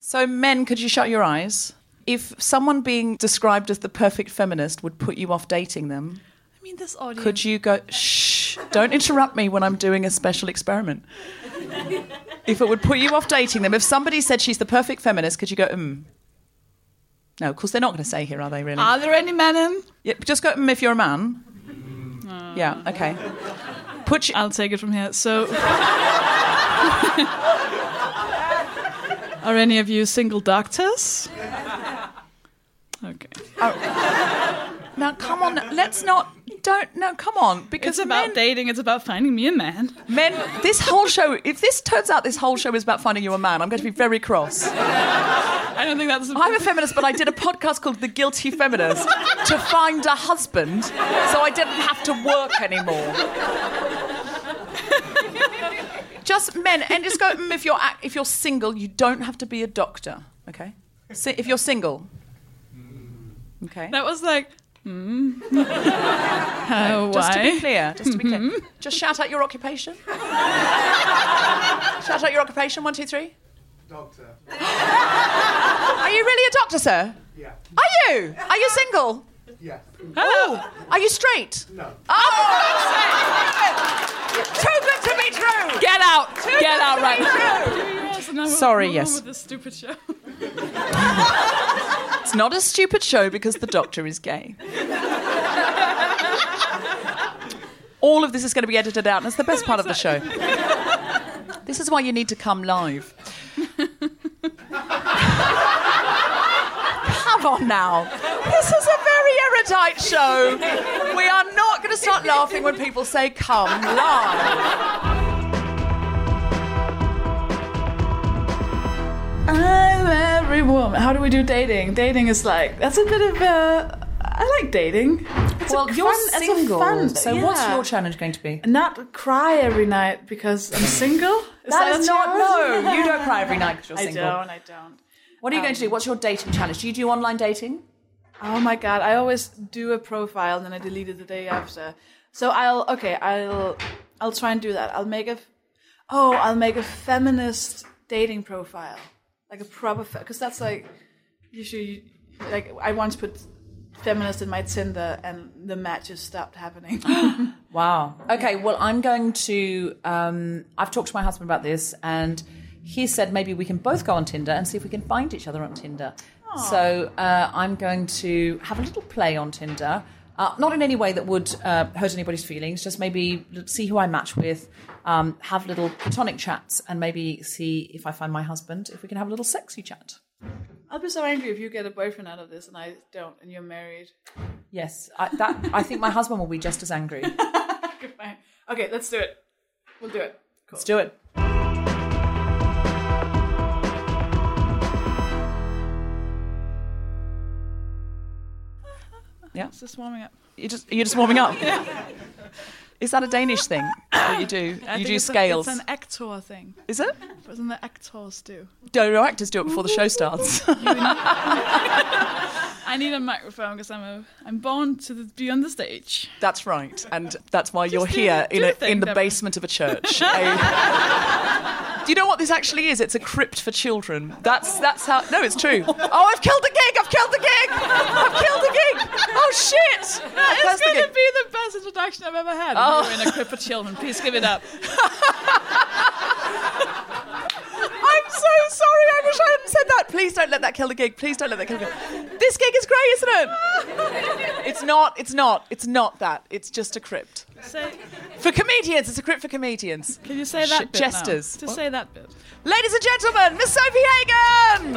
So, men, could you shut your eyes? If someone being described as the perfect feminist would put you off dating them, I mean, this audience. could you go, shh, don't interrupt me when I'm doing a special experiment. if it would put you off dating them, if somebody said she's the perfect feminist, could you go, mm? No, of course they're not going to say here, are they really? Are there any men in? yeah, just go, mm, if you're a man. Yeah, okay. Put you, I'll take it from here. So, are any of you single doctors? Okay. Oh. now come on, let's not, don't, no, come on, because It's about men, dating. It's about finding me a man. men, this whole show, if this turns out this whole show is about finding you a man, I'm going to be very cross. I don't think that's. I'm a feminist, but I did a podcast called The Guilty Feminist to find a husband, so I didn't have to work anymore. Just men, and just go. mm, If you're ac- if you're single, you don't have to be a doctor. Okay, si- if you're single. Okay. That was like. Hmm. Uh, Just to be why? clear, just to be clear, just shout out your occupation. shout out your occupation. One, two, three. Doctor. Are you really a doctor, sir? Yeah. Are you? Are you single? Yeah. Oh, are you straight? No. Oh, for God's sake! Too good to be true. Get out! Too Get good out to right be now. Yes, and now we'll Sorry, yes. With this stupid show. It's not a stupid show because the doctor is gay. All of this is going to be edited out, and it's the best part of the show. This is why you need to come live. Come on now. This is a erudite show. We are not going to start laughing when people say come live. I'm every woman. How do we do dating? Dating is like that's a bit of a. I like dating. It's Well, a you're fun, single, fun- so what's your challenge going to be? Not cry every night because I'm single. Is That is a not no. You don't cry every night because you're I single. don't. I don't. What are you going to do? Um, what's your dating challenge? Do you do online dating? Oh my god! I always do a profile and then I delete it the day after. So I'll okay. I'll I'll try and do that. I'll make a. Oh, I'll make a feminist dating profile. like a proper because that's like usually like I once put feminist in my Tinder and the matches stopped happening. Wow. Okay, well, I'm going to. Um, I've talked to my husband about this, and he said maybe we can both go on Tinder and see if we can find each other on Tinder. So uh, I'm going to have a little play on Tinder. Uh, not in any way that would uh, hurt anybody's feelings, just maybe see who I match with, um, have little platonic chats, and maybe see if I find my husband, if we can have a little sexy chat. I'll be so angry if you get a boyfriend out of this and I don't, and you're married. Yes, I, that, I think my husband will be just as angry. Okay. Okay, let's do it. We'll do it. Cool. Let's do it. Yeah. It's just warming up. You're just you're just warming up. Is that a Danish thing? What you do? I you do it's a- scales. it's an actor thing. Is it? Doesn't the actors do? No, no, actors do it before the show starts. I need a microphone because I'm a I'm born to the, be on the stage. that's right, and that's why you're do- here do in the a, in the basement of a church. A- eh? do you know what this actually is? It's a crypt for children. That's that's how. No, it's true. Oh, I've killed the gig! I've killed the gig! I've killed the gig! Oh shit! It's That's the gonna gig. be the best introduction I've ever had. Oh. You're in a crib for children. Please give it up. I'm so sorry. I wish I hadn't said that. Please don't let that kill the gig. Please don't let that kill the gig. This gig is great, isn't it? It's not. It's not. It's not that. It's just a crypt Say, for comedians. It's a crypt for comedians. can you say that Sh- bit jesters. Now? Just say that bit. Ladies and gentlemen, Miss Sofie Hagen.